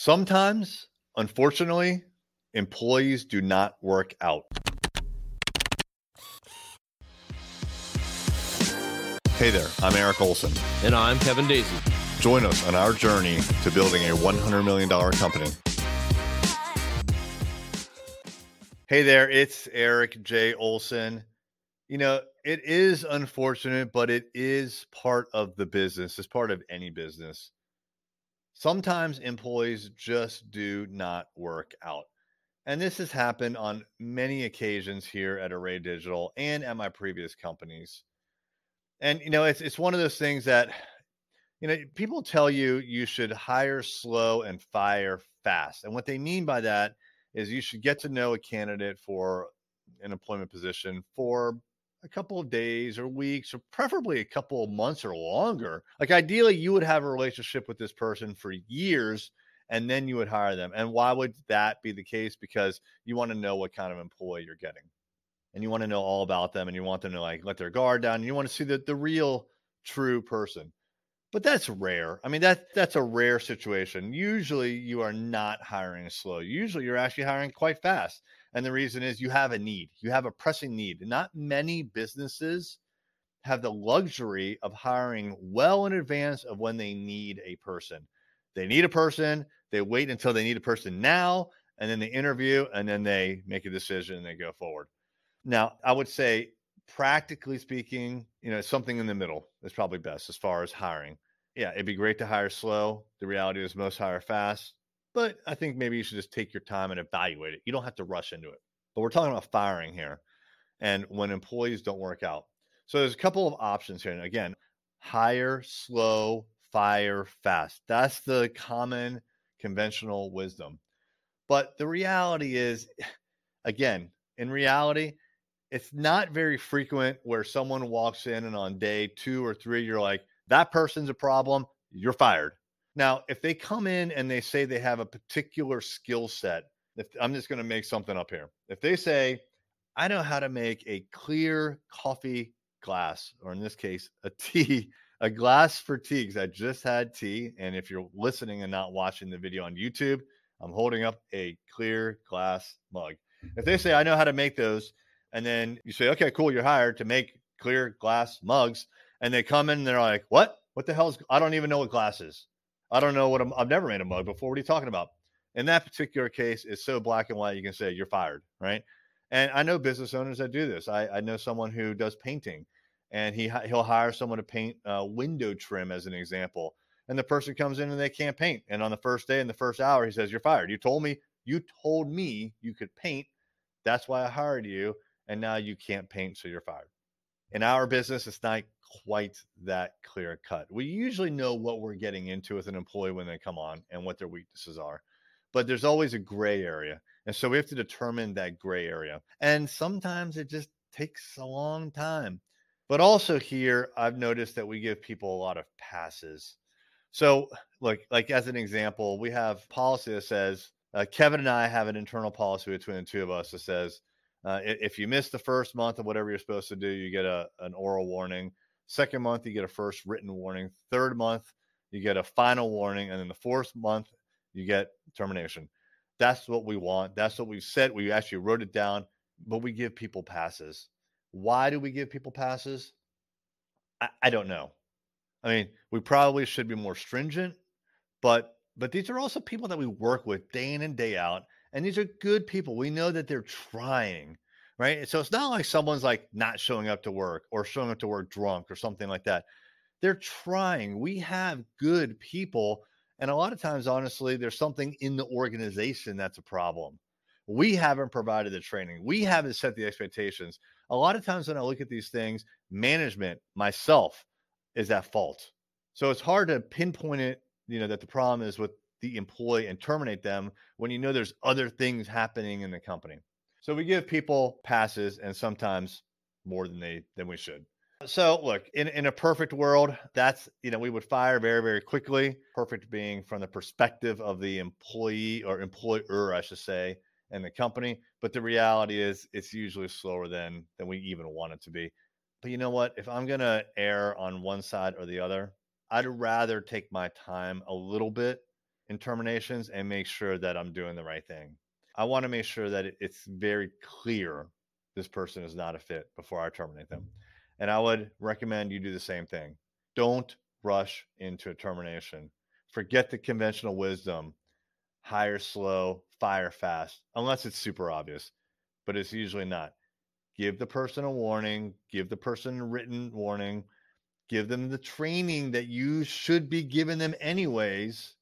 Sometimes, unfortunately, employees do not work out. Hey there, I'm Eric Olson. And I'm Kevin Daisy. Join us on our journey to building a $100 million company. Hey there, it's Eric J. Olson. You know, it is unfortunate, but it is part of the business, it's part of any business. Sometimes employees just do not work out. And this has happened on many occasions here at Array Digital and at my previous companies. And you know, it's it's one of those things that you know, people tell you you should hire slow and fire fast. And what they mean by that is you should get to know a candidate for an employment position for a couple of days or weeks or preferably a couple of months or longer. Like ideally you would have a relationship with this person for years and then you would hire them. And why would that be the case? Because you want to know what kind of employee you're getting. And you want to know all about them and you want them to like let their guard down. And you want to see the, the real true person. But that's rare. I mean, that that's a rare situation. Usually you are not hiring slow. Usually you're actually hiring quite fast. And the reason is you have a need. You have a pressing need. Not many businesses have the luxury of hiring well in advance of when they need a person. They need a person, they wait until they need a person now, and then they interview, and then they make a decision and they go forward. Now, I would say, practically speaking, you know, something in the middle is probably best as far as hiring. Yeah, it'd be great to hire slow. The reality is most hire fast, but I think maybe you should just take your time and evaluate it. You don't have to rush into it. But we're talking about firing here and when employees don't work out. So there's a couple of options here. And again, hire slow, fire fast. That's the common conventional wisdom. But the reality is, again, in reality, it's not very frequent where someone walks in and on day two or three, you're like, that person's a problem, you're fired. Now, if they come in and they say they have a particular skill set, if I'm just going to make something up here. If they say, I know how to make a clear coffee glass, or in this case, a tea, a glass for tea, because I just had tea. And if you're listening and not watching the video on YouTube, I'm holding up a clear glass mug. If they say, I know how to make those, and then you say, okay, cool, you're hired to make clear glass mugs, and they come in and they're like, what? What the hell is, I don't even know what glass is. I don't know what I'm, I've never made a mug before. What are you talking about? In that particular case, it's so black and white, you can say you're fired, right? And I know business owners that do this. I, I know someone who does painting and he he'll hire someone to paint uh, window trim as an example. And the person comes in and they can't paint. And on the first day, in the first hour, he says, "You're fired. You told me you told me you could paint. That's why I hired you. And now you can't paint, so you're fired." In our business, it's not quite that clear cut. We usually know what we're getting into with an employee when they come on and what their weaknesses are. But there's always a gray area. And so we have to determine that gray area. And sometimes it just takes a long time. But also here, I've noticed that we give people a lot of passes. So, look, like as an example, we have policy that says uh, Kevin and I have an internal policy between the two of us that says uh, if you miss the first month of whatever you're supposed to do, you get a an oral warning. Second month, you get a first written warning. Third month, you get a final warning, and then the fourth month, you get termination. That's what we want. That's what we've said. We actually wrote it down, but we give people passes. Why do we give people passes? I, I don't know. I mean, we probably should be more stringent, but but these are also people that we work with day in and day out, and these are good people. We know that they're trying, right? So it's not like someone's like not showing up to work or showing up to work drunk or something like that. They're trying. We have good people, and a lot of times, honestly, there's something in the organization that's a problem. We haven't provided the training. We haven't set the expectations a lot of times when I look at these things, management, myself, is at fault. So it's hard to pinpoint it, you know, that the problem is with the employee and terminate them when you know there's other things happening in the company. So we give people passes and sometimes more than they than we should. So look, in, in a perfect world, that's you know, we would fire very, very quickly. Perfect being from the perspective of the employee or employer, I should say and the company. But the reality is it's usually slower than than we even want it to be. But you know what? If I'm gonna err on one side or the other, I'd rather take my time a little bit in terminations and make sure that I'm doing the right thing. I want to make sure that it's very clear this person is not a fit before I terminate them. Mm-hmm. And I would recommend you do the same thing. Don't rush into a termination. Forget the conventional wisdom hire slow, fire fast, unless it's super obvious, but it's usually not. Give the person a warning, give the person a written warning, give them the training that you should be giving them anyways.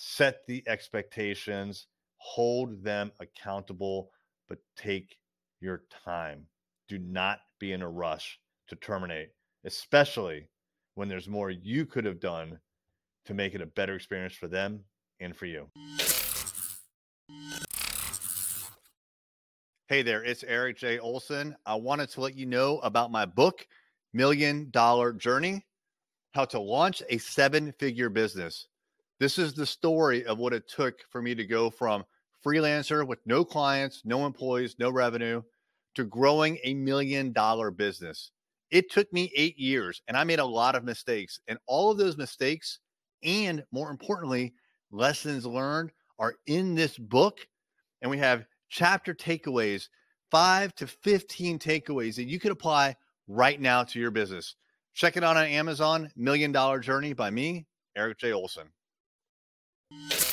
Set the expectations, hold them accountable, but take your time. Do not be in a rush to terminate, especially when there's more you could have done to make it a better experience for them and for you. Hey there, it's Eric J. Olson. I wanted to let you know about my book, Million Dollar Journey How to Launch a Seven Figure Business. This is the story of what it took for me to go from freelancer with no clients, no employees, no revenue to growing a million dollar business. It took me eight years and I made a lot of mistakes. And all of those mistakes, and more importantly, lessons learned, are in this book. And we have chapter takeaways, five to 15 takeaways that you can apply right now to your business. Check it out on Amazon, Million Dollar Journey by me, Eric J. Olson you